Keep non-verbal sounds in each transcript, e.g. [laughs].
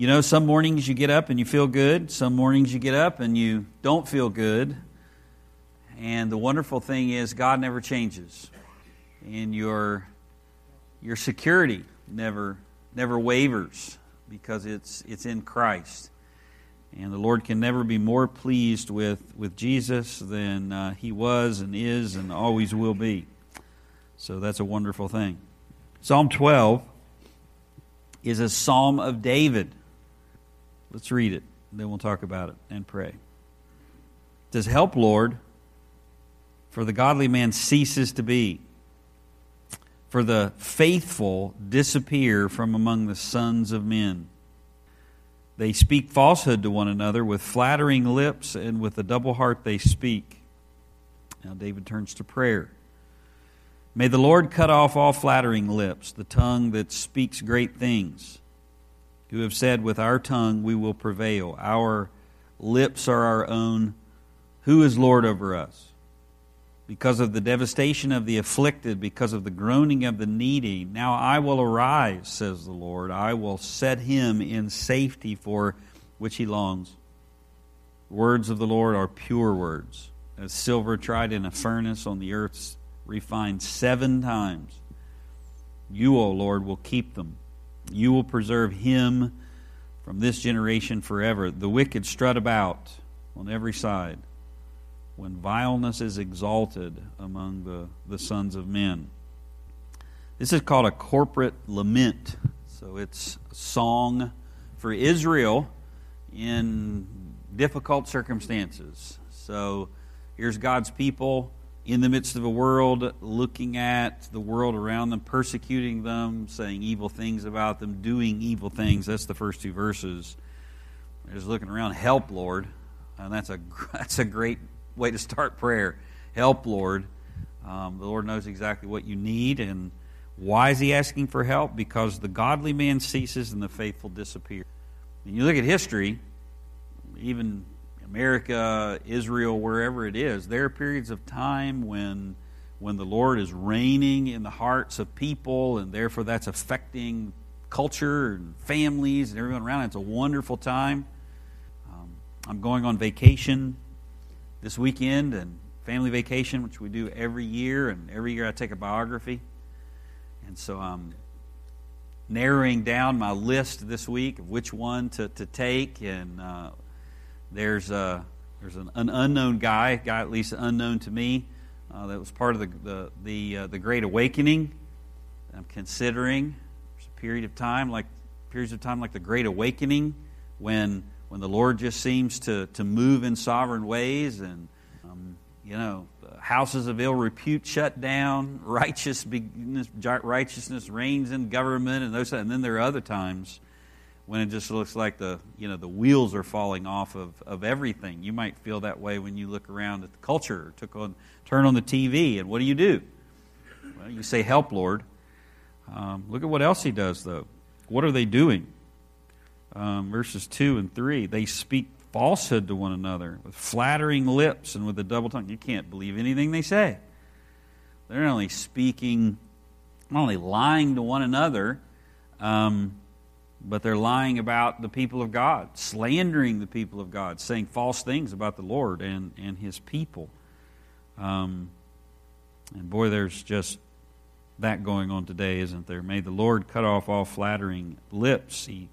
You know, some mornings you get up and you feel good, some mornings you get up and you don't feel good. And the wonderful thing is, God never changes. And your, your security never, never wavers because it's, it's in Christ. And the Lord can never be more pleased with, with Jesus than uh, he was and is and always will be. So that's a wonderful thing. Psalm 12 is a psalm of David. Let's read it, then we'll talk about it and pray. It says, Help, Lord, for the godly man ceases to be, for the faithful disappear from among the sons of men. They speak falsehood to one another with flattering lips, and with a double heart they speak. Now, David turns to prayer. May the Lord cut off all flattering lips, the tongue that speaks great things who have said, With our tongue we will prevail. Our lips are our own. Who is Lord over us? Because of the devastation of the afflicted, because of the groaning of the needy, now I will arise, says the Lord. I will set him in safety for which he longs. Words of the Lord are pure words, as silver tried in a furnace on the earth, refined seven times. You, O Lord, will keep them you will preserve him from this generation forever. The wicked strut about on every side when vileness is exalted among the, the sons of men. This is called a corporate lament. So it's a song for Israel in difficult circumstances. So here's God's people in the midst of a world looking at the world around them, persecuting them, saying evil things about them, doing evil things. That's the first two verses. They're just looking around, help, Lord. And that's a, [laughs] that's a great way to start prayer. Help, Lord. Um, the Lord knows exactly what you need. And why is He asking for help? Because the godly man ceases and the faithful disappear. And you look at history, even America, Israel, wherever it is, there are periods of time when when the Lord is reigning in the hearts of people, and therefore that's affecting culture and families and everyone around. It's a wonderful time. Um, I'm going on vacation this weekend and family vacation, which we do every year, and every year I take a biography. And so I'm narrowing down my list this week of which one to, to take and uh, there's, a, there's an, an unknown guy, guy at least unknown to me, uh, that was part of the, the, the, uh, the Great Awakening. I'm considering there's a period of time, like periods of time like the Great Awakening, when, when the Lord just seems to, to move in sovereign ways and, um, you know, houses of ill repute shut down, [laughs] righteousness, righteousness reigns in government, and those. And then there are other times when it just looks like the you know the wheels are falling off of, of everything. You might feel that way when you look around at the culture, took on, turn on the TV, and what do you do? Well, you say, "Help, Lord." Um, look at what else He does, though. What are they doing? Um, verses two and three. They speak falsehood to one another with flattering lips and with a double tongue. You can't believe anything they say. They're not only speaking, not only lying to one another. Um, but they're lying about the people of God, slandering the people of God, saying false things about the Lord and, and his people. Um, and boy, there's just that going on today, isn't there? May the Lord cut off all flattering lips, he,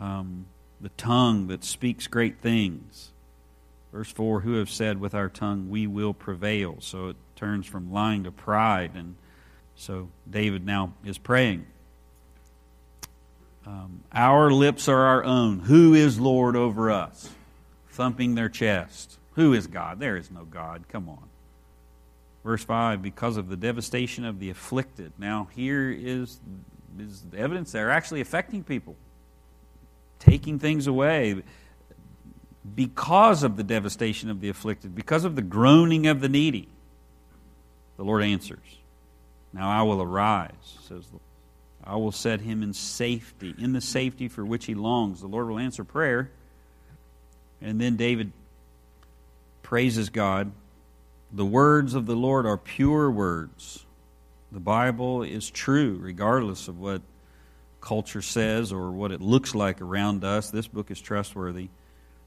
um, the tongue that speaks great things. Verse 4 Who have said with our tongue, We will prevail? So it turns from lying to pride. And so David now is praying um, our lips are our own. Who is Lord over us? Thumping their chest. Who is God? There is no God. Come on. Verse 5 because of the devastation of the afflicted. Now, here is, is the evidence they're actually affecting people, taking things away. Because of the devastation of the afflicted, because of the groaning of the needy, the Lord answers. Now I will arise, says the I will set him in safety, in the safety for which he longs. The Lord will answer prayer. And then David praises God. The words of the Lord are pure words. The Bible is true, regardless of what culture says or what it looks like around us. This book is trustworthy.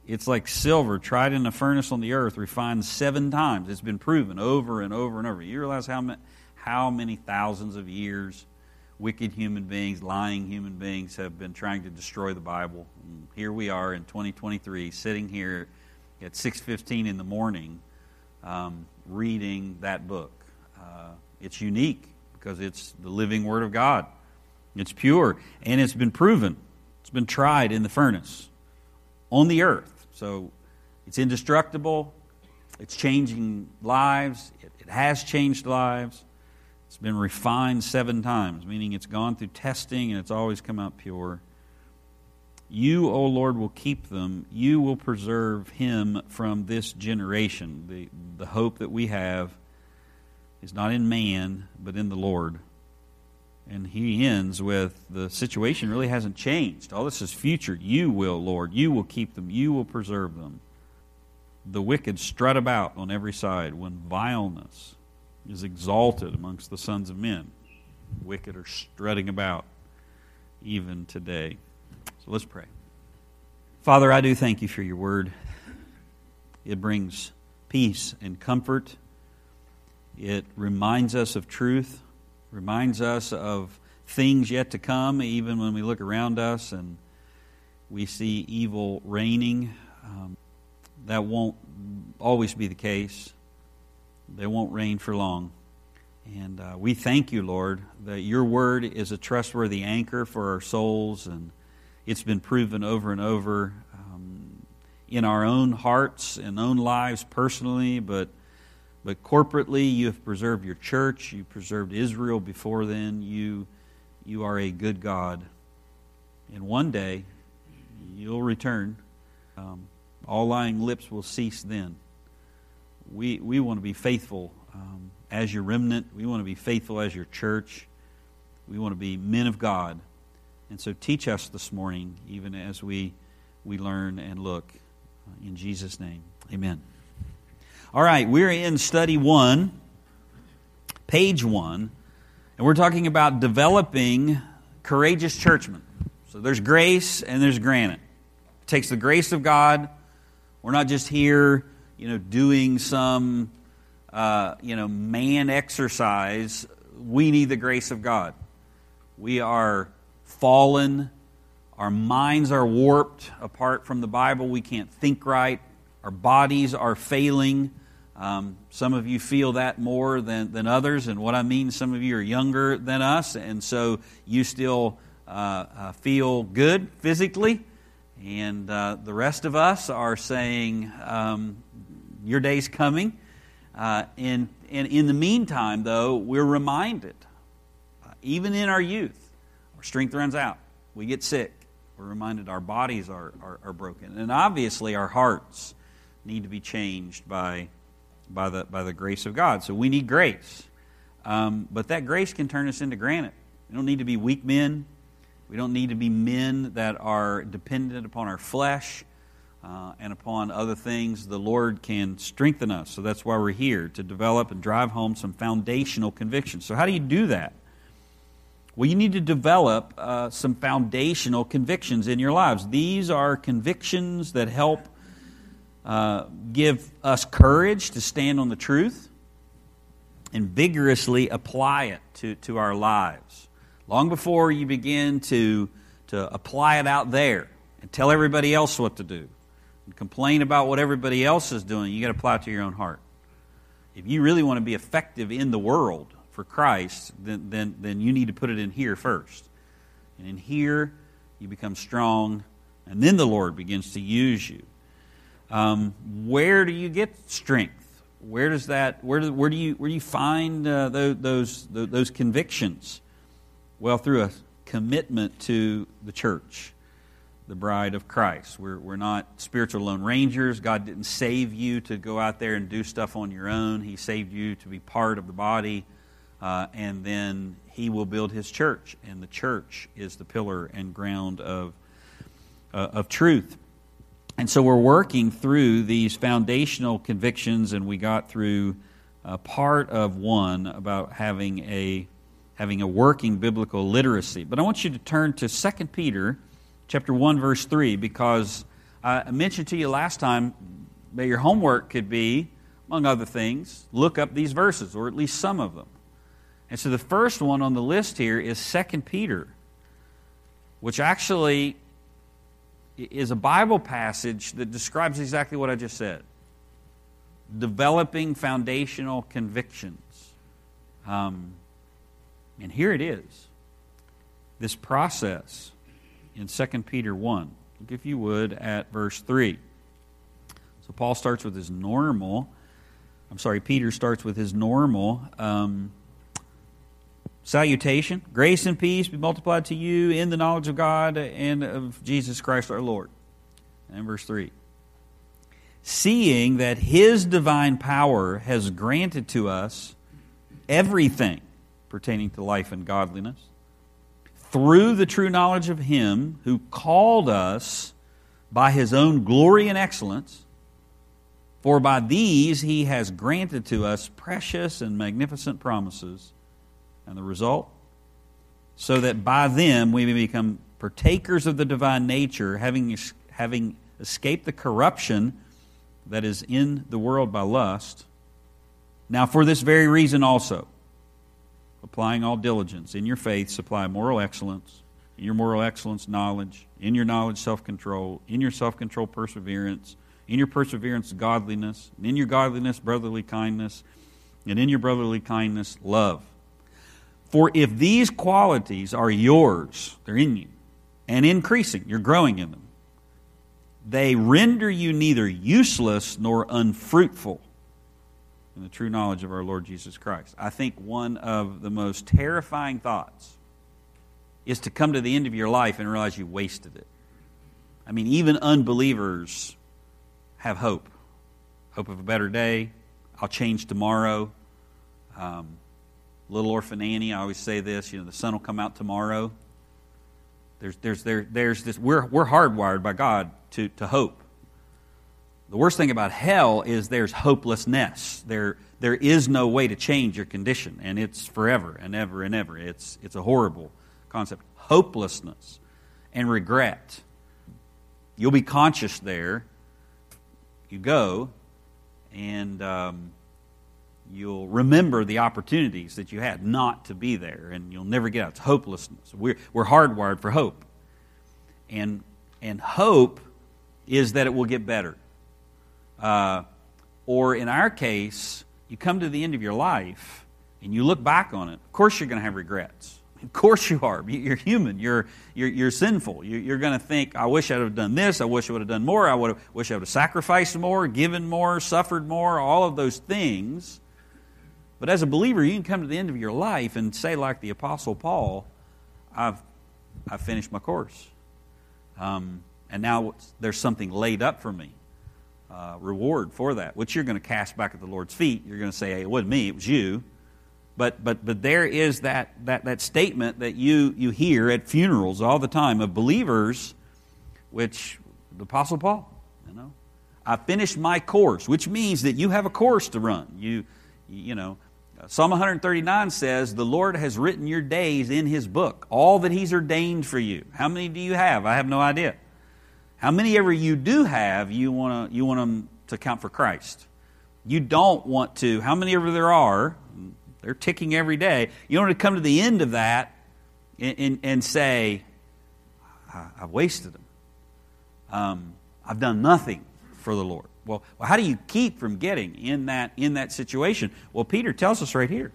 It's like silver tried in a furnace on the earth, refined seven times. It's been proven over and over and over. You realize how many, how many thousands of years wicked human beings, lying human beings have been trying to destroy the Bible. And here we are in 2023, sitting here at 6:15 in the morning, um, reading that book. Uh, it's unique because it's the living Word of God. It's pure and it's been proven. It's been tried in the furnace on the earth. So it's indestructible. It's changing lives. It, it has changed lives. It's been refined seven times, meaning it's gone through testing and it's always come out pure. You, O Lord, will keep them. You will preserve him from this generation. The, the hope that we have is not in man, but in the Lord. And he ends with the situation really hasn't changed. All this is future. You will, Lord. You will keep them. You will preserve them. The wicked strut about on every side when vileness is exalted amongst the sons of men. Wicked are strutting about even today. So let's pray. Father, I do thank you for your word. It brings peace and comfort. It reminds us of truth, reminds us of things yet to come, even when we look around us and we see evil reigning. Um, that won't always be the case. They won't reign for long. And uh, we thank you, Lord, that your word is a trustworthy anchor for our souls, and it's been proven over and over um, in our own hearts and own lives personally, but, but corporately, you have preserved your church. You preserved Israel before then. You, you are a good God. And one day, you'll return. Um, all lying lips will cease then we, we want to be faithful um, as your remnant. We want to be faithful as your church. We want to be men of God. And so teach us this morning, even as we, we learn and look. Uh, in Jesus' name, amen. All right, we're in study one, page one, and we're talking about developing courageous churchmen. So there's grace and there's granite. It takes the grace of God. We're not just here you know, doing some, uh, you know, man exercise. We need the grace of God. We are fallen. Our minds are warped apart from the Bible. We can't think right. Our bodies are failing. Um, some of you feel that more than, than others. And what I mean, some of you are younger than us, and so you still uh, uh, feel good physically. And uh, the rest of us are saying, um, your day's coming. Uh, and, and in the meantime, though, we're reminded, uh, even in our youth, our strength runs out. We get sick. We're reminded our bodies are, are, are broken. And obviously, our hearts need to be changed by, by, the, by the grace of God. So we need grace. Um, but that grace can turn us into granite. We don't need to be weak men. We don't need to be men that are dependent upon our flesh uh, and upon other things, the Lord can strengthen us. So that's why we're here, to develop and drive home some foundational convictions. So, how do you do that? Well, you need to develop uh, some foundational convictions in your lives. These are convictions that help uh, give us courage to stand on the truth and vigorously apply it to, to our lives. Long before you begin to, to apply it out there and tell everybody else what to do, and complain about what everybody else is doing, you got to apply it to your own heart. If you really want to be effective in the world for Christ, then, then, then you need to put it in here first. And in here, you become strong, and then the Lord begins to use you. Um, where do you get strength? Where does that? Where do, where do you where do you find uh, those, those those convictions? Well, through a commitment to the church the bride of Christ. We're, we're not spiritual lone rangers. God didn't save you to go out there and do stuff on your own. He saved you to be part of the body, uh, and then He will build His church, and the church is the pillar and ground of, uh, of truth. And so we're working through these foundational convictions, and we got through uh, part of one about having a having a working biblical literacy. But I want you to turn to 2 Peter chapter 1 verse 3 because I mentioned to you last time that your homework could be among other things look up these verses or at least some of them. And so the first one on the list here is 2 Peter which actually is a Bible passage that describes exactly what I just said developing foundational convictions. Um, and here it is this process in 2 Peter 1. Look, if you would, at verse 3. So Paul starts with his normal, I'm sorry, Peter starts with his normal um, salutation. Grace and peace be multiplied to you in the knowledge of God and of Jesus Christ our Lord. And verse 3 Seeing that his divine power has granted to us everything pertaining to life and godliness through the true knowledge of him who called us by his own glory and excellence. For by these he has granted to us precious and magnificent promises. And the result? So that by them we may become partakers of the divine nature, having, having escaped the corruption that is in the world by lust. Now, for this very reason also, applying all diligence in your faith, supply moral excellence. In your moral excellence, knowledge. In your knowledge, self control. In your self control, perseverance. In your perseverance, godliness. And in your godliness, brotherly kindness. And in your brotherly kindness, love. For if these qualities are yours, they're in you, and increasing, you're growing in them, they render you neither useless nor unfruitful in the true knowledge of our Lord Jesus Christ. I think one of the most terrifying thoughts is to come to the end of your life and realize you wasted it. I mean, even unbelievers have hope hope of a better day. I'll change tomorrow. Um, little orphan Annie, I always say this, you know, the sun will come out tomorrow. There's, there's, there, there's this, we're, we're hardwired by God to, to hope. The worst thing about hell is there's hopelessness. There, there is no way to change your condition, and it's forever and ever and ever. It's, it's a horrible concept. Hopelessness and regret. You'll be conscious there. You go, and um, you'll remember the opportunities that you had not to be there, and you'll never get out. It's hopelessness. We're, we're hardwired for hope. And, and hope is that it will get better. Uh, or in our case, you come to the end of your life and you look back on it. Of course, you're going to have regrets. Of course, you are. You're human. You're, you're, you're sinful. You're going to think, I wish I would have done this. I wish I would have done more. I would have, wish I would have sacrificed more, given more, suffered more, all of those things. But as a believer, you can come to the end of your life and say, like the Apostle Paul, I've, I've finished my course. Um, and now there's something laid up for me uh, reward for that, which you're going to cast back at the Lord's feet. You're going to say, hey, it wasn't me, it was you. But, but, but there is that, that, that statement that you, you hear at funerals all the time of believers, which the Apostle Paul, you know, I finished my course, which means that you have a course to run. You, you know, Psalm 139 says, The Lord has written your days in His book, all that He's ordained for you. How many do you have? I have no idea. How many ever you do have, you want you want them to count for Christ. You don't want to. How many ever there are, they're ticking every day. You don't want to come to the end of that and, and, and say, "I've wasted them. Um, I've done nothing for the Lord." Well, well, how do you keep from getting in that in that situation? Well, Peter tells us right here.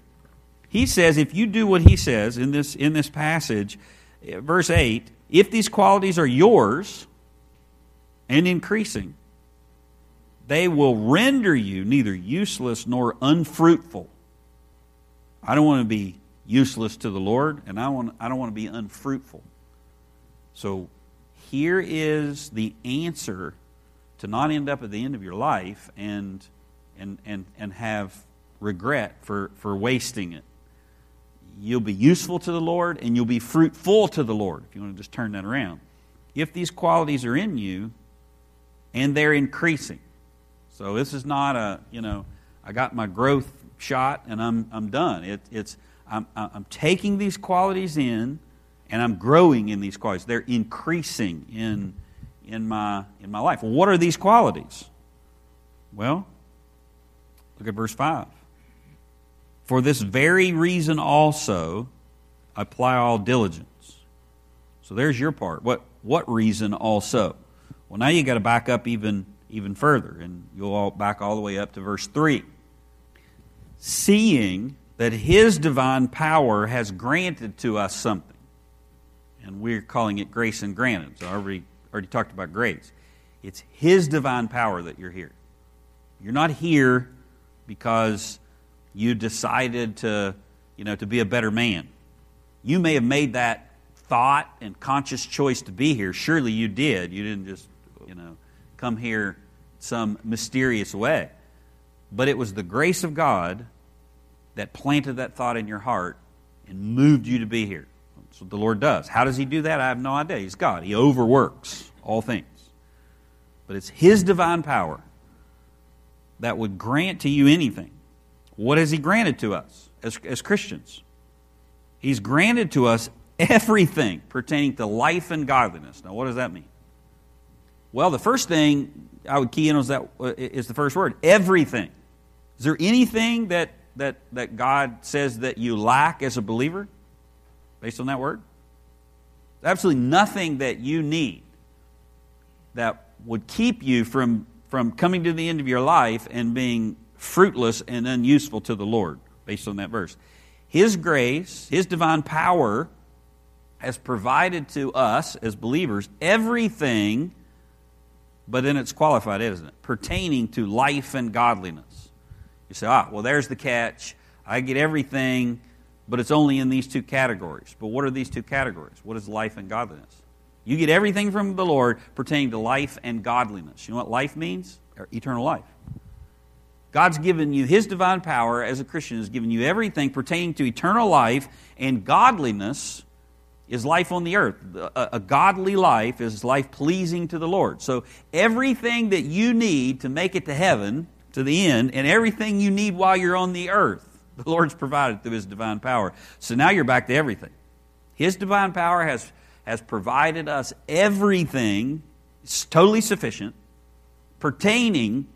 He says, if you do what he says in this in this passage, verse eight, if these qualities are yours and increasing, they will render you neither useless nor unfruitful. I don't want to be useless to the Lord, and I, want, I don't want to be unfruitful. So here is the answer to not end up at the end of your life and, and, and, and have regret for, for wasting it. You'll be useful to the Lord and you'll be fruitful to the Lord, if you want to just turn that around. If these qualities are in you, and they're increasing. So this is not a, you know, I got my growth shot and I'm, I'm done. It, it's, I'm, I'm taking these qualities in and I'm growing in these qualities. They're increasing in, in, my, in my life. What are these qualities? Well, look at verse 5. For this very reason also, apply all diligence. So there's your part. What, what reason also? Well, now you got to back up even, even further, and you'll all back all the way up to verse 3. Seeing that his divine power has granted to us something and we're calling it grace and granite. So I already, already talked about grace. It's His divine power that you're here. You're not here because you decided to, you know, to be a better man. You may have made that thought and conscious choice to be here. Surely you did. You didn't just, you know, come here some mysterious way. But it was the grace of God that planted that thought in your heart and moved you to be here. That's what the Lord does. How does He do that? I have no idea. He's God. He overworks all things. But it's His divine power that would grant to you anything. What has He granted to us as, as Christians? He's granted to us everything pertaining to life and godliness. Now, what does that mean? Well, the first thing I would key in is that uh, is the first word everything. Is there anything that, that, that God says that you lack as a believer? based on that word? Absolutely nothing that you need that would keep you from, from coming to the end of your life and being fruitless and unuseful to the Lord, based on that verse. His grace, His divine power, has provided to us as believers everything, but then it's qualified, isn't it? Pertaining to life and godliness. You say, ah, well, there's the catch. I get everything but it's only in these two categories. But what are these two categories? What is life and godliness? You get everything from the Lord pertaining to life and godliness. You know what life means? Eternal life. God's given you His divine power as a Christian, has given you everything pertaining to eternal life, and godliness is life on the earth. A, a godly life is life pleasing to the Lord. So everything that you need to make it to heaven, to the end, and everything you need while you're on the earth the Lord's provided through His divine power. So now you're back to everything. His divine power has, has provided us everything, it's totally sufficient, pertaining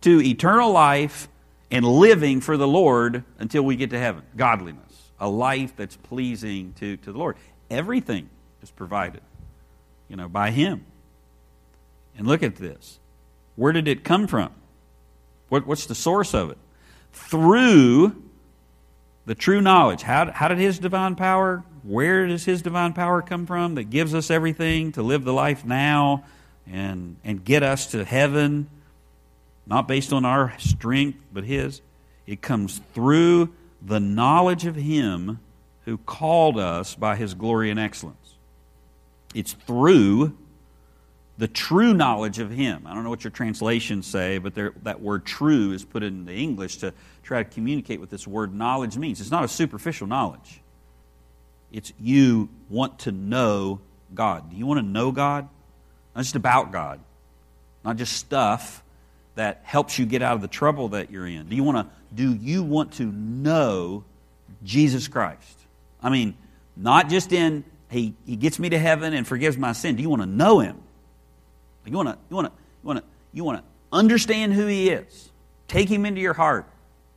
to eternal life and living for the Lord until we get to heaven. Godliness, a life that's pleasing to, to the Lord. Everything is provided, you know, by Him. And look at this. Where did it come from? What, what's the source of it? Through the true knowledge. How, how did His divine power, where does His divine power come from that gives us everything to live the life now and, and get us to heaven, not based on our strength, but His? It comes through the knowledge of Him who called us by His glory and excellence. It's through the true knowledge of Him. I don't know what your translations say, but that word true is put in the English to try to communicate what this word knowledge means. It's not a superficial knowledge, it's you want to know God. Do you want to know God? Not just about God, not just stuff that helps you get out of the trouble that you're in. Do you want to do you want to know Jesus Christ? I mean, not just in he, he gets me to heaven and forgives my sin. Do you want to know him? You want to you want to you want to you want to understand who he is. Take him into your heart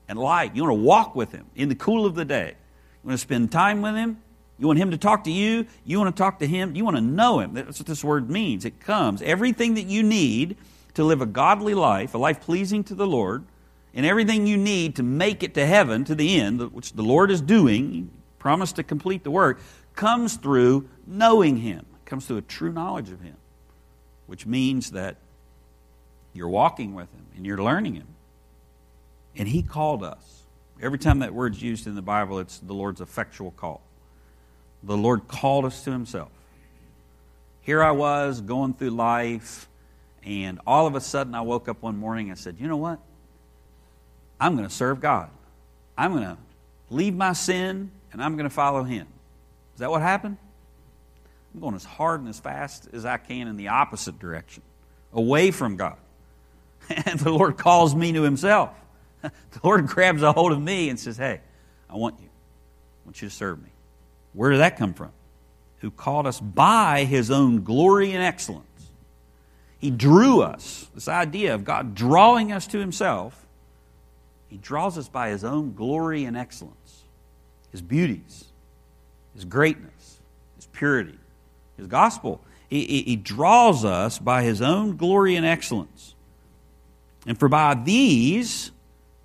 and light. You want to walk with him in the cool of the day. You want to spend time with him. You want him to talk to you. You want to talk to him. You want to know him. That's what this word means. It comes. Everything that you need to live a godly life, a life pleasing to the Lord, and everything you need to make it to heaven, to the end, which the Lord is doing, promised to complete the work, comes through knowing him. Comes through a true knowledge of him which means that you're walking with Him and you're learning Him. And He called us. Every time that word's used in the Bible, it's the Lord's effectual call. The Lord called us to Himself. Here I was going through life, and all of a sudden I woke up one morning and said, You know what? I'm going to serve God. I'm going to leave my sin and I'm going to follow Him. Is that what happened? I'm going as hard and as fast as I can in the opposite direction, away from God. [laughs] And the Lord calls me to Himself. [laughs] The Lord grabs a hold of me and says, Hey, I want you. I want you to serve me. Where did that come from? Who called us by his own glory and excellence. He drew us, this idea of God drawing us to himself. He draws us by his own glory and excellence, his beauties, his greatness, his purity, his gospel. He, he, he draws us by his own glory and excellence. And for by these,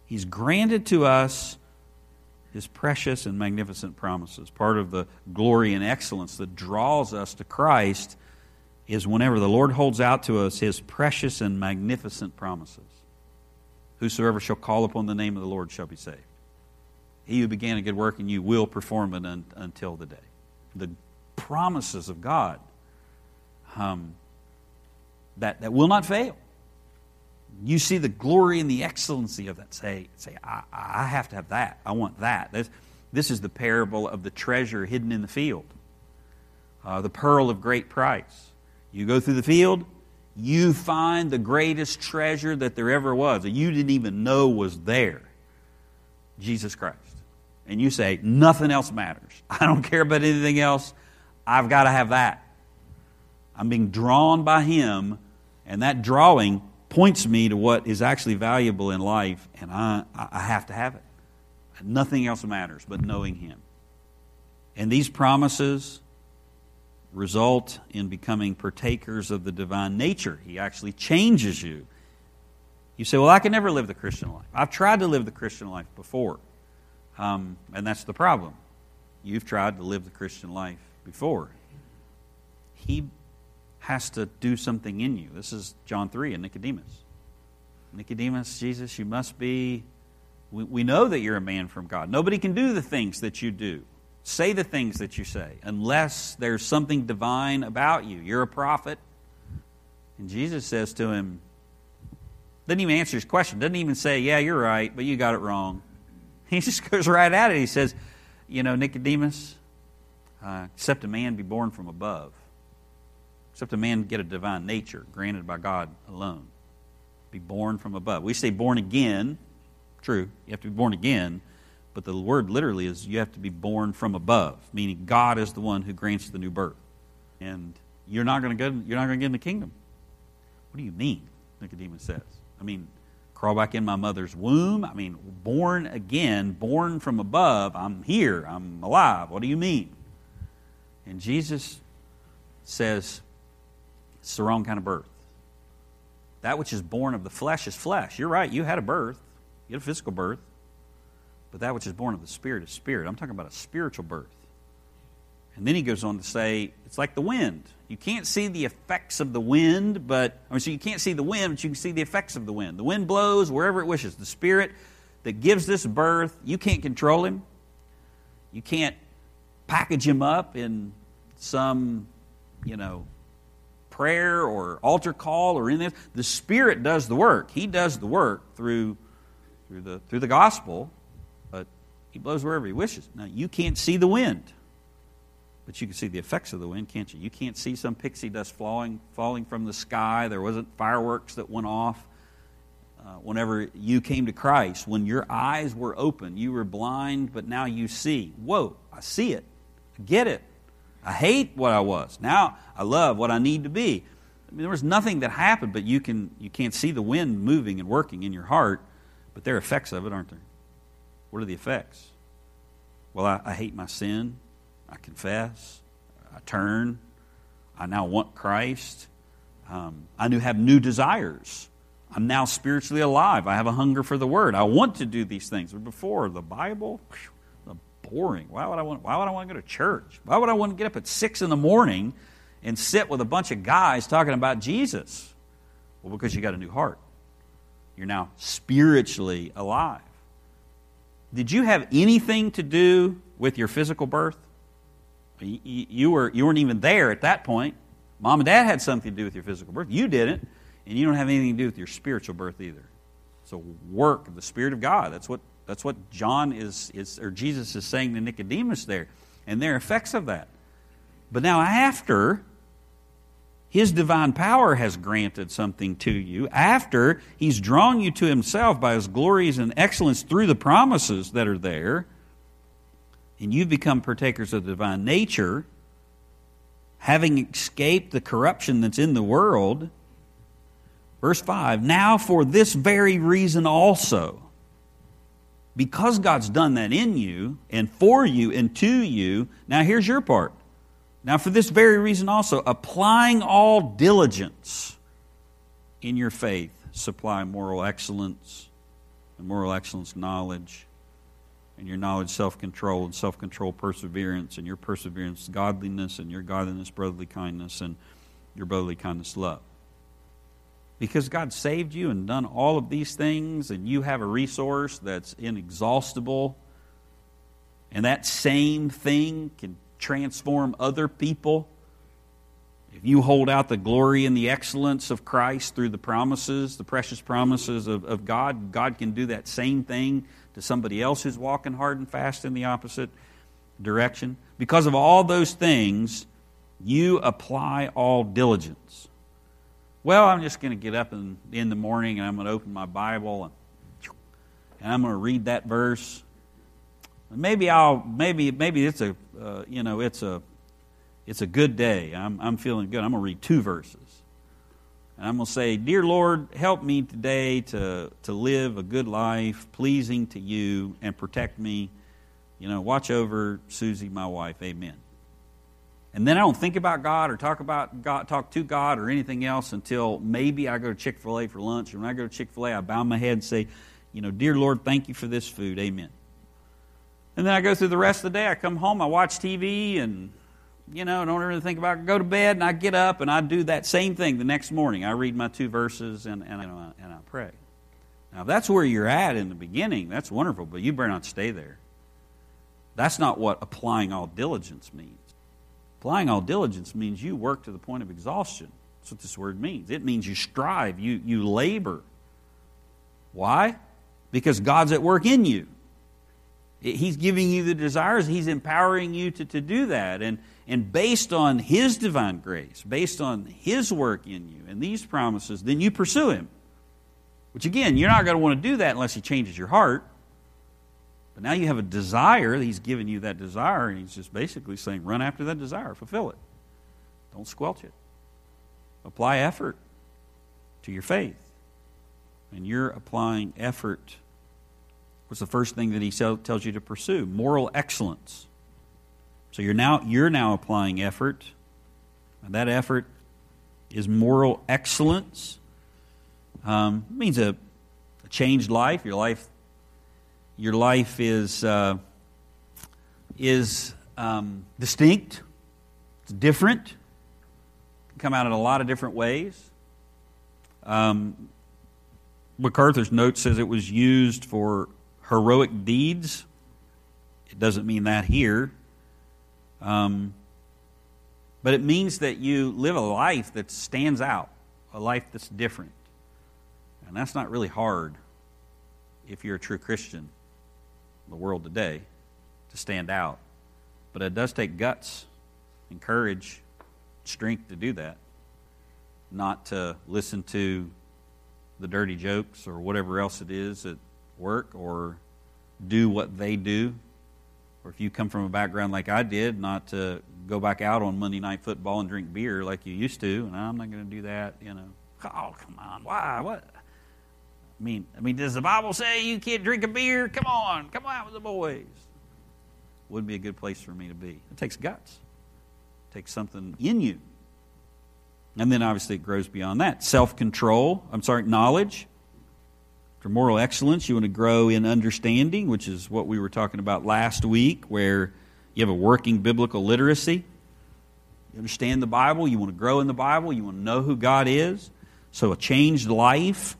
he's granted to us his precious and magnificent promises. Part of the glory and excellence that draws us to Christ is whenever the Lord holds out to us his precious and magnificent promises. Whosoever shall call upon the name of the Lord shall be saved. He who began a good work in you will perform it un- until the day. The promises of God um, that, that will not fail. You see the glory and the excellency of that. Say, say I, I have to have that. I want that. This, this is the parable of the treasure hidden in the field, uh, the pearl of great price. You go through the field, you find the greatest treasure that there ever was that you didn't even know was there Jesus Christ. And you say, nothing else matters. [laughs] I don't care about anything else. I've got to have that. I'm being drawn by Him, and that drawing points me to what is actually valuable in life, and I, I have to have it. Nothing else matters but knowing Him. And these promises result in becoming partakers of the divine nature. He actually changes you. You say, Well, I can never live the Christian life. I've tried to live the Christian life before. Um, and that's the problem. You've tried to live the Christian life before. He has to do something in you. This is John 3 and Nicodemus. Nicodemus, Jesus, you must be. We, we know that you're a man from God. Nobody can do the things that you do say the things that you say unless there's something divine about you. You're a prophet. And Jesus says to him, doesn't even answer his question, doesn't even say, Yeah, you're right, but you got it wrong. He [laughs] just goes right at it. He says, You know, Nicodemus, uh, except a man be born from above, except a man get a divine nature granted by God alone, be born from above. We say born again, true, you have to be born again but the word literally is you have to be born from above, meaning God is the one who grants the new birth. And you're not going to go you're not going to get in the kingdom. What do you mean? Nicodemus says. I mean, crawl back in my mother's womb. I mean, born again, born from above. I'm here. I'm alive. What do you mean? And Jesus says it's the wrong kind of birth. That which is born of the flesh is flesh. You're right. You had a birth. You had a physical birth. But that which is born of the Spirit is spirit. I'm talking about a spiritual birth. And then he goes on to say, it's like the wind. You can't see the effects of the wind, but, I mean, so you can't see the wind, but you can see the effects of the wind. The wind blows wherever it wishes. The Spirit that gives this birth, you can't control him. You can't package him up in some, you know, prayer or altar call or anything. The Spirit does the work. He does the work through, through, the, through the gospel but he blows wherever he wishes. Now, you can't see the wind, but you can see the effects of the wind, can't you? You can't see some pixie dust falling, falling from the sky. There wasn't fireworks that went off. Uh, whenever you came to Christ, when your eyes were open, you were blind, but now you see. Whoa, I see it. I get it. I hate what I was. Now I love what I need to be. I mean, there was nothing that happened, but you, can, you can't see the wind moving and working in your heart, but there are effects of it, aren't there? What are the effects? Well, I, I hate my sin. I confess. I turn. I now want Christ. Um, I new, have new desires. I'm now spiritually alive. I have a hunger for the Word. I want to do these things. But before, the Bible, whew, boring. Why would, I want, why would I want to go to church? Why would I want to get up at 6 in the morning and sit with a bunch of guys talking about Jesus? Well, because you got a new heart. You're now spiritually alive. Did you have anything to do with your physical birth? You, were, you weren't even there at that point. Mom and dad had something to do with your physical birth. You didn't. And you don't have anything to do with your spiritual birth either. So work of the Spirit of God. That's what, that's what John is, is, or Jesus is saying to Nicodemus there. And there are effects of that. But now after his divine power has granted something to you after He's drawn you to Himself by His glories and excellence through the promises that are there. And you've become partakers of the divine nature, having escaped the corruption that's in the world. Verse 5 Now, for this very reason also, because God's done that in you and for you and to you, now here's your part. Now, for this very reason also, applying all diligence in your faith, supply moral excellence, and moral excellence knowledge and your knowledge self control, and self control perseverance, and your perseverance godliness, and your godliness brotherly kindness, and your brotherly kindness love. Because God saved you and done all of these things, and you have a resource that's inexhaustible, and that same thing can transform other people. If you hold out the glory and the excellence of Christ through the promises, the precious promises of, of God, God can do that same thing to somebody else who's walking hard and fast in the opposite direction. Because of all those things, you apply all diligence. Well, I'm just going to get up in, in the morning and I'm going to open my Bible and, and I'm going to read that verse. Maybe I'll maybe maybe it's a uh, you know it's a it's a good day. I'm I'm feeling good. I'm going to read two verses. And I'm going to say, Dear Lord, help me today to, to live a good life, pleasing to you, and protect me. You know, watch over Susie, my wife. Amen. And then I don't think about God or talk about God, talk to God or anything else until maybe I go to Chick fil A for lunch. And when I go to Chick fil A, I bow my head and say, You know, Dear Lord, thank you for this food. Amen. And then I go through the rest of the day. I come home, I watch TV, and you know, don't really think about it. Go to bed, and I get up, and I do that same thing the next morning. I read my two verses, and, and, I, and I pray. Now, if that's where you're at in the beginning. That's wonderful, but you better not stay there. That's not what applying all diligence means. Applying all diligence means you work to the point of exhaustion. That's what this word means. It means you strive, you, you labor. Why? Because God's at work in you. He's giving you the desires, He's empowering you to, to do that. And, and based on His divine grace, based on His work in you and these promises, then you pursue Him. Which, again, you're not going to want to do that unless He changes your heart. But now you have a desire. He's given you that desire, and He's just basically saying, run after that desire, fulfill it. Don't squelch it. Apply effort to your faith. And you're applying effort. What's the first thing that He tells you to pursue? Moral excellence. So you're now, you're now applying effort. And that effort is moral excellence. Um, means a, a, changed life. Your life, your life is, uh, is um, distinct. It's different. It can come out in a lot of different ways. Um, MacArthur's note says it was used for heroic deeds. It doesn't mean that here. Um, but it means that you live a life that stands out, a life that's different. And that's not really hard if you're a true Christian in the world today to stand out. But it does take guts and courage, strength to do that. Not to listen to the dirty jokes or whatever else it is at work or do what they do or if you come from a background like I did, not to go back out on Monday night football and drink beer like you used to, and I'm not going to do that, you know. Oh, come on. Why? What? I mean, I mean, does the Bible say you can't drink a beer? Come on, come out with the boys. Wouldn't be a good place for me to be. It takes guts. It takes something in you. And then obviously it grows beyond that. Self control, I'm sorry, knowledge. For moral excellence, you want to grow in understanding, which is what we were talking about last week, where you have a working biblical literacy. You understand the Bible, you want to grow in the Bible, you want to know who God is. So, a changed life,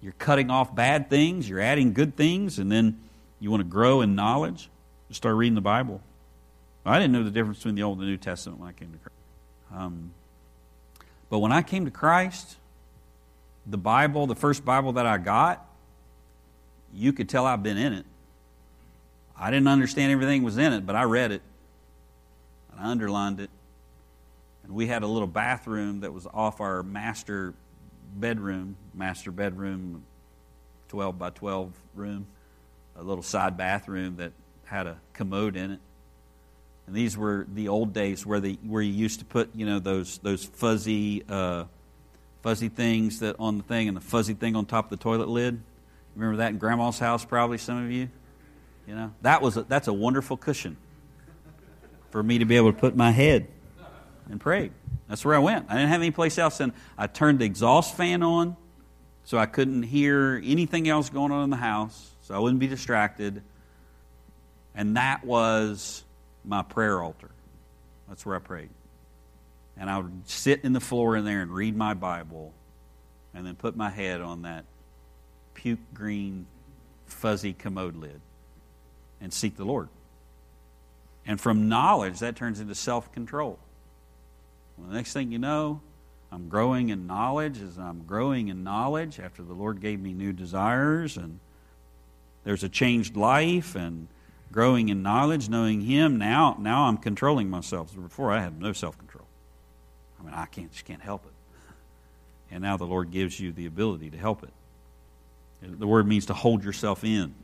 you're cutting off bad things, you're adding good things, and then you want to grow in knowledge. Just start reading the Bible. I didn't know the difference between the Old and the New Testament when I came to Christ. Um, but when I came to Christ, the Bible, the first Bible that I got, you could tell I've been in it. I didn't understand everything was in it, but I read it and I underlined it. And we had a little bathroom that was off our master bedroom, master bedroom, 12 by 12 room, a little side bathroom that had a commode in it. And these were the old days where the where you used to put you know those those fuzzy uh, fuzzy things that on the thing and the fuzzy thing on top of the toilet lid. Remember that in Grandma's house, probably some of you. You know that was a, that's a wonderful cushion for me to be able to put my head and pray. That's where I went. I didn't have any place else, and I turned the exhaust fan on so I couldn't hear anything else going on in the house, so I wouldn't be distracted. And that was my prayer altar. That's where I prayed. And I would sit in the floor in there and read my Bible and then put my head on that puke green, fuzzy commode lid and seek the Lord. And from knowledge, that turns into self control. Well, the next thing you know, I'm growing in knowledge as I'm growing in knowledge after the Lord gave me new desires and there's a changed life and growing in knowledge, knowing Him. Now, now I'm controlling myself. Before I had no self control. I mean, I can't just can't help it. And now the Lord gives you the ability to help it. The word means to hold yourself in.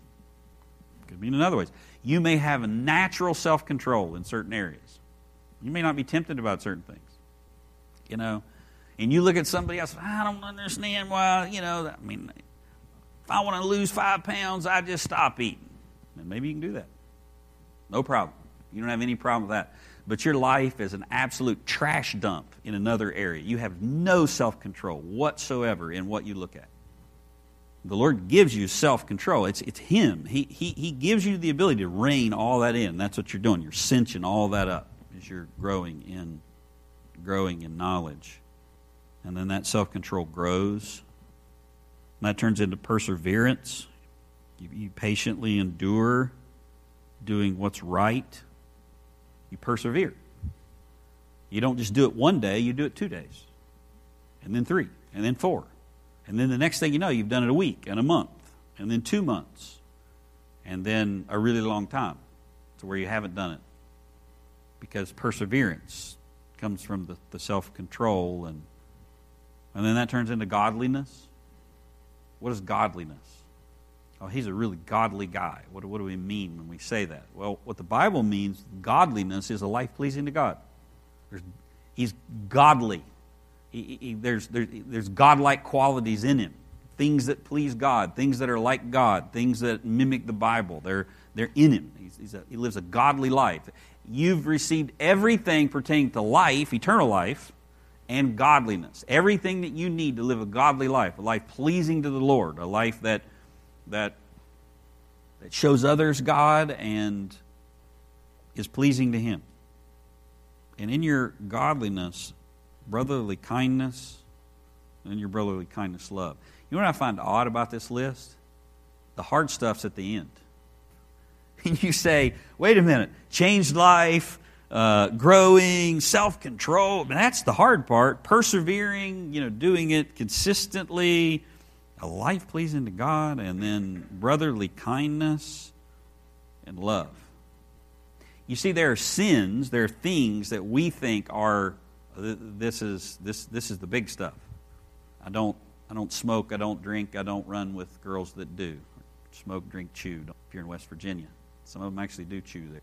Could mean in other ways. You may have a natural self control in certain areas. You may not be tempted about certain things. You know, and you look at somebody else, I don't understand why, you know, I mean, if I want to lose five pounds, I just stop eating. And maybe you can do that. No problem. You don't have any problem with that. But your life is an absolute trash dump in another area. You have no self control whatsoever in what you look at. The Lord gives you self control. It's, it's Him. He, he, he gives you the ability to rein all that in. That's what you're doing. You're cinching all that up as you're growing in, growing in knowledge. And then that self control grows. And that turns into perseverance. You, you patiently endure doing what's right. You persevere. You don't just do it one day, you do it two days, and then three, and then four. And then the next thing you know, you've done it a week and a month, and then two months, and then a really long time to where you haven't done it. Because perseverance comes from the, the self control, and, and then that turns into godliness. What is godliness? Oh, he's a really godly guy. What, what do we mean when we say that? Well, what the Bible means, godliness is a life pleasing to God. There's, he's godly. He, he, there's, there, there's godlike qualities in him. Things that please God, things that are like God, things that mimic the Bible. They're, they're in him. He's, he's a, he lives a godly life. You've received everything pertaining to life, eternal life, and godliness. Everything that you need to live a godly life, a life pleasing to the Lord, a life that that, that shows others God and is pleasing to Him. And in your godliness, brotherly kindness, and your brotherly kindness, love. You know what I find odd about this list? The hard stuff's at the end. [laughs] And you say, wait a minute, changed life, uh, growing, self control. I mean, that's the hard part. Persevering, you know, doing it consistently, a life pleasing to God, and then brotherly kindness and love. You see, there are sins, there are things that we think are this is this this is the big stuff. I don't I don't smoke, I don't drink, I don't run with girls that do. Smoke, drink, chew. If you're in West Virginia, some of them actually do chew there.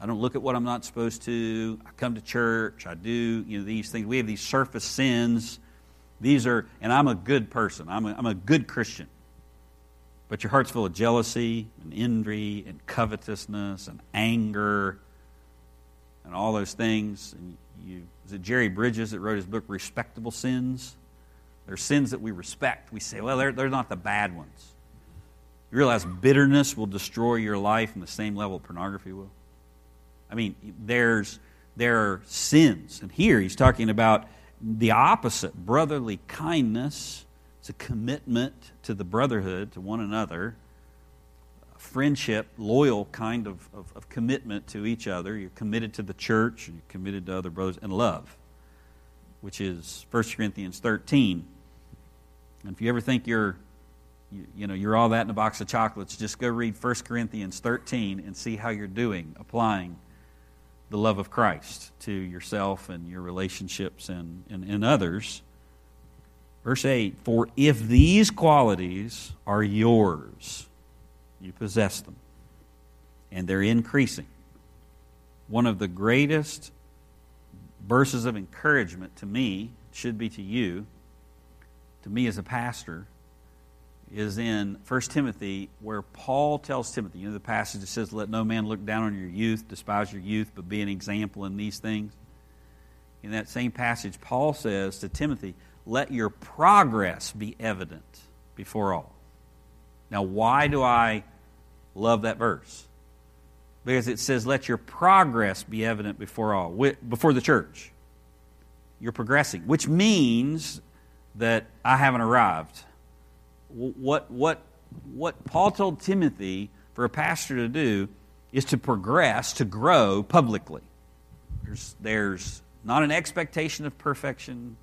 I don't look at what I'm not supposed to. I come to church. I do you know these things. We have these surface sins these are, and I'm a good person, I'm a, I'm a good Christian. But your heart's full of jealousy and envy and covetousness and anger and all those things. And you, is it Jerry Bridges that wrote his book, Respectable Sins? They're sins that we respect. We say, well, they're, they're not the bad ones. You realize bitterness will destroy your life in the same level pornography will? I mean, there's, there are sins. And here he's talking about the opposite brotherly kindness it's a commitment to the brotherhood to one another friendship loyal kind of, of, of, commitment to each other you're committed to the church and you're committed to other brothers and love which is 1 corinthians 13 and if you ever think you're you, you know you're all that in a box of chocolates just go read 1 corinthians 13 and see how you're doing applying the love of Christ to yourself and your relationships and, and, and others. Verse 8 For if these qualities are yours, you possess them, and they're increasing. one of the greatest verses of encouragement to me, should be to you, to me as a pastor, is in 1 Timothy, where Paul tells Timothy, you know, the passage that says, Let no man look down on your youth, despise your youth, but be an example in these things. In that same passage, Paul says to Timothy, Let your progress be evident before all. Now, why do I love that verse? Because it says, Let your progress be evident before all, before the church. You're progressing, which means that I haven't arrived what, what, what Paul told Timothy for a pastor to do is to progress, to grow publicly. There's, there's not an expectation of perfection,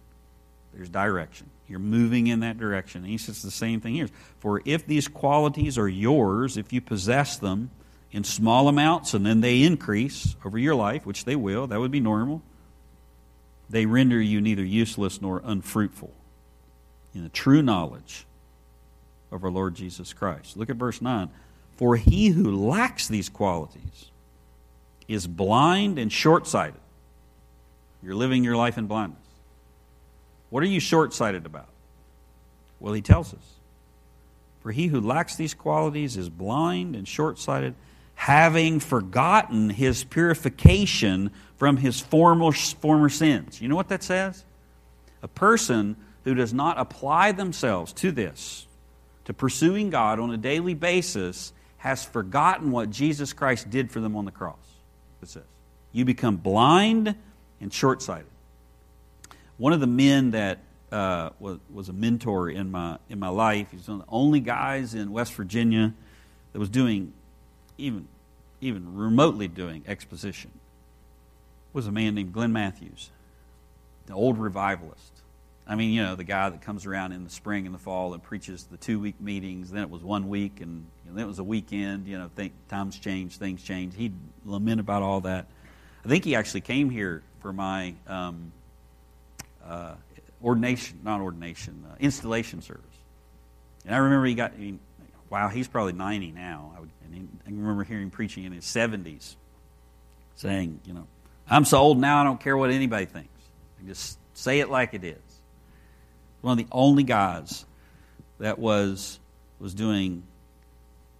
there's direction. You're moving in that direction. And he says the same thing here. For if these qualities are yours, if you possess them in small amounts and then they increase over your life, which they will, that would be normal, they render you neither useless nor unfruitful in the true knowledge of our Lord Jesus Christ. Look at verse 9. For he who lacks these qualities is blind and short sighted. You're living your life in blindness. What are you short sighted about? Well, he tells us. For he who lacks these qualities is blind and short sighted, having forgotten his purification from his former, former sins. You know what that says? A person who does not apply themselves to this, to pursuing God on a daily basis has forgotten what Jesus Christ did for them on the cross. It says. You become blind and short sighted. One of the men that uh, was, was a mentor in my, in my life, he's one of the only guys in West Virginia that was doing, even, even remotely doing exposition, was a man named Glenn Matthews, the old revivalist. I mean, you know, the guy that comes around in the spring and the fall and preaches the two week meetings. Then it was one week, and you know, then it was a weekend. You know, think, times change, things change. He'd lament about all that. I think he actually came here for my um, uh, ordination, not ordination, uh, installation service. And I remember he got, I mean, wow, he's probably 90 now. I, would, and he, I remember hearing preaching in his 70s saying, you know, I'm so old now I don't care what anybody thinks. I just say it like it is one of the only guys that was was doing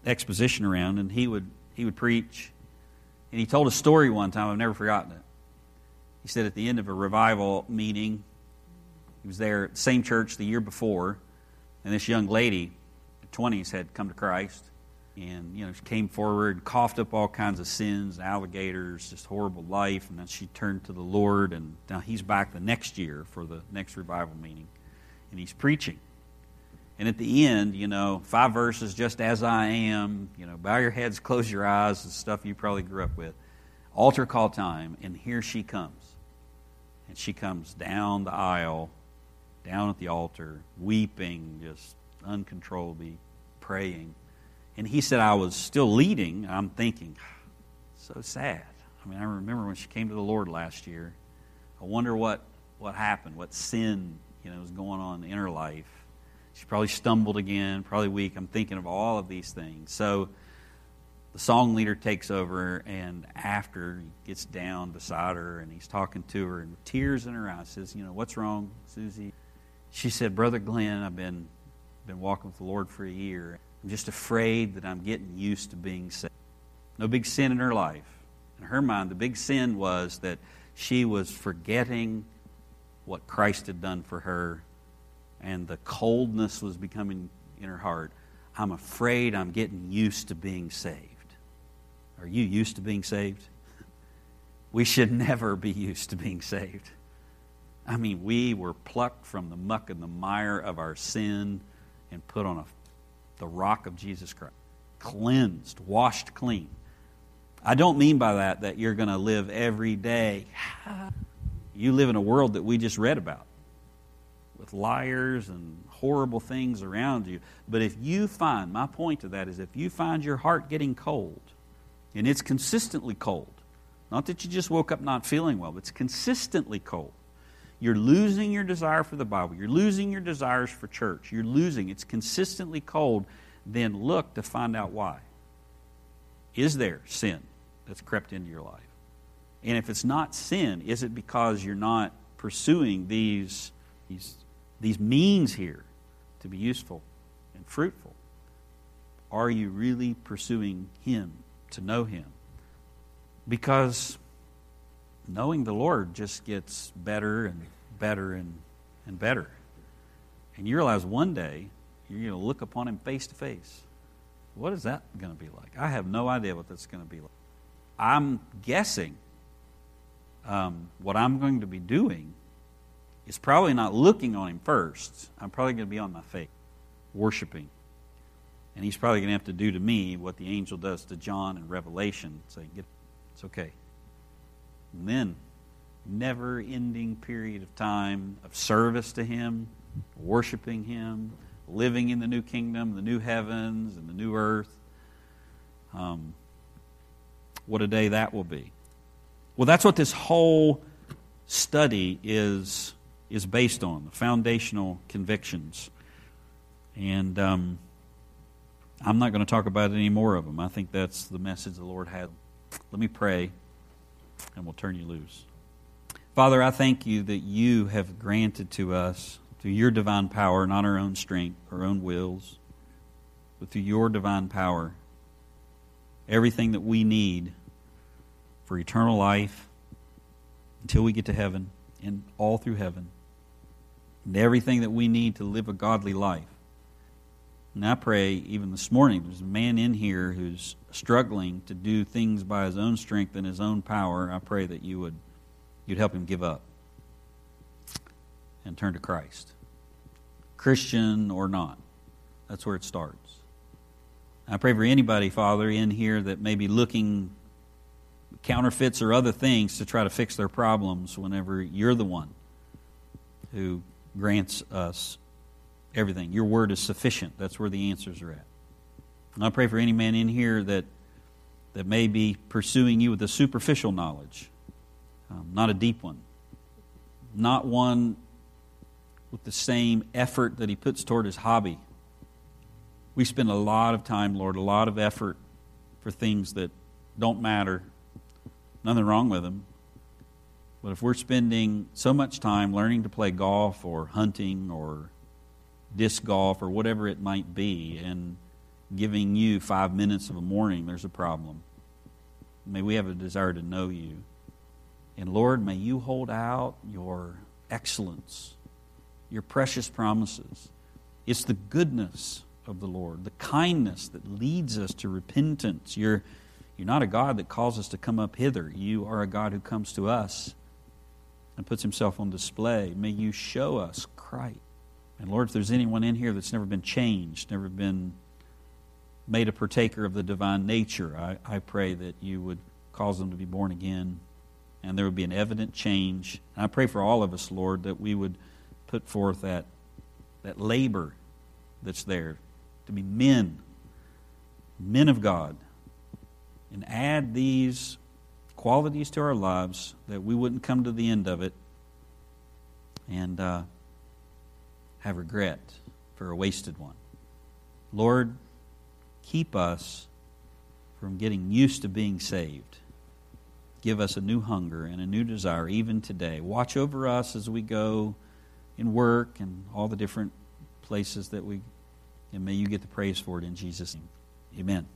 exposition around, and he would he would preach, and he told a story one time. I've never forgotten it. He said at the end of a revival meeting, he was there at the same church the year before, and this young lady, twenties, had come to Christ, and you know she came forward, coughed up all kinds of sins, alligators, just horrible life, and then she turned to the Lord, and now he's back the next year for the next revival meeting and he's preaching. And at the end, you know, five verses, just as I am, you know, bow your heads, close your eyes, the stuff you probably grew up with. Altar call time, and here she comes. And she comes down the aisle, down at the altar, weeping, just uncontrollably praying. And he said, I was still leading. I'm thinking, ah, so sad. I mean, I remember when she came to the Lord last year. I wonder what, what happened, what sin you know, was going on in her life. She probably stumbled again, probably weak. I'm thinking of all of these things. So the song leader takes over, and after he gets down beside her and he's talking to her, and tears in her eyes, says, "You know what's wrong, Susie?" She said, "Brother Glenn, I've been been walking with the Lord for a year. I'm just afraid that I'm getting used to being saved. No big sin in her life. In her mind, the big sin was that she was forgetting what Christ had done for her, and the coldness was becoming in her heart. I'm afraid I'm getting used to being saved. Are you used to being saved? [laughs] We should never be used to being saved. I mean, we were plucked from the muck and the mire of our sin and put on a, the rock of Jesus Christ, cleansed, washed clean. I don't mean by that that you're going to live every day [sighs] you live in a world that we just read about with liars and horrible things around you. But if you find, my point to that is if you find your heart getting cold, and it's consistently cold, not that you just woke up not feeling well, but it's consistently cold. You're losing your desire for the Bible. You're losing your desires for church. You're losing. It's consistently cold. Then look to find out why. Is there sin that's crept into your life? And if it's not sin, is it because you're not pursuing these, these, these means here to be useful and fruitful? Are you really pursuing Him, to know Him? Because knowing the Lord just gets better and better and, and better. And you realize one day you're going to look upon Him face to face. What is that going to be like? I have no idea what that's going to be like. I'm guessing um, what I'm going to be doing is probably not looking on Him first. I'm probably going to be on my face, worshiping. And He's probably going to have to do to me what the angel does to John in Revelation say, It's okay. And then, never ending period of time of service to Him, worshiping Him, living in the new kingdom, the new heavens, and the new earth. Um, what a day that will be. Well, that's what this whole study is, is based on the foundational convictions. And um, I'm not going to talk about any more of them. I think that's the message the Lord had. Let me pray, and we'll turn you loose. Father, I thank you that you have granted to us through your divine power, not our own strength, our own wills, but through your divine power, everything that we need for eternal life until we get to heaven and all through heaven, and everything that we need to live a godly life. And I pray, even this morning, there's a man in here who's struggling to do things by his own strength and his own power. I pray that you would you'd help him give up and turn to Christ. Christian or not. That's where it starts. I pray for anybody, Father, in here that may be looking counterfeits or other things to try to fix their problems whenever you're the one who grants us everything. Your word is sufficient. That's where the answers are at. And I pray for any man in here that that may be pursuing you with a superficial knowledge, um, not a deep one, not one with the same effort that he puts toward his hobby. We spend a lot of time, Lord, a lot of effort for things that don't matter. Nothing wrong with them. But if we're spending so much time learning to play golf or hunting or disc golf or whatever it might be and giving you five minutes of a morning, there's a problem. May we have a desire to know you. And Lord, may you hold out your excellence your precious promises. It's the goodness of the Lord, the kindness that leads us to repentance. You're, you're not a God that calls us to come up hither. You are a God who comes to us and puts himself on display. May you show us Christ. And Lord, if there's anyone in here that's never been changed, never been made a partaker of the divine nature, I, I pray that you would cause them to be born again and there would be an evident change. And I pray for all of us, Lord, that we would put forth that, that labor that's there to be men, men of God, and add these qualities to our lives that we wouldn't come to the end of it and uh, have regret for a wasted one. Lord, keep us from getting used to being saved. Give us a new hunger and a new desire even today. Watch over us as we go in work and all the different places that we, and may you get the praise for it in Jesus' name. Amen.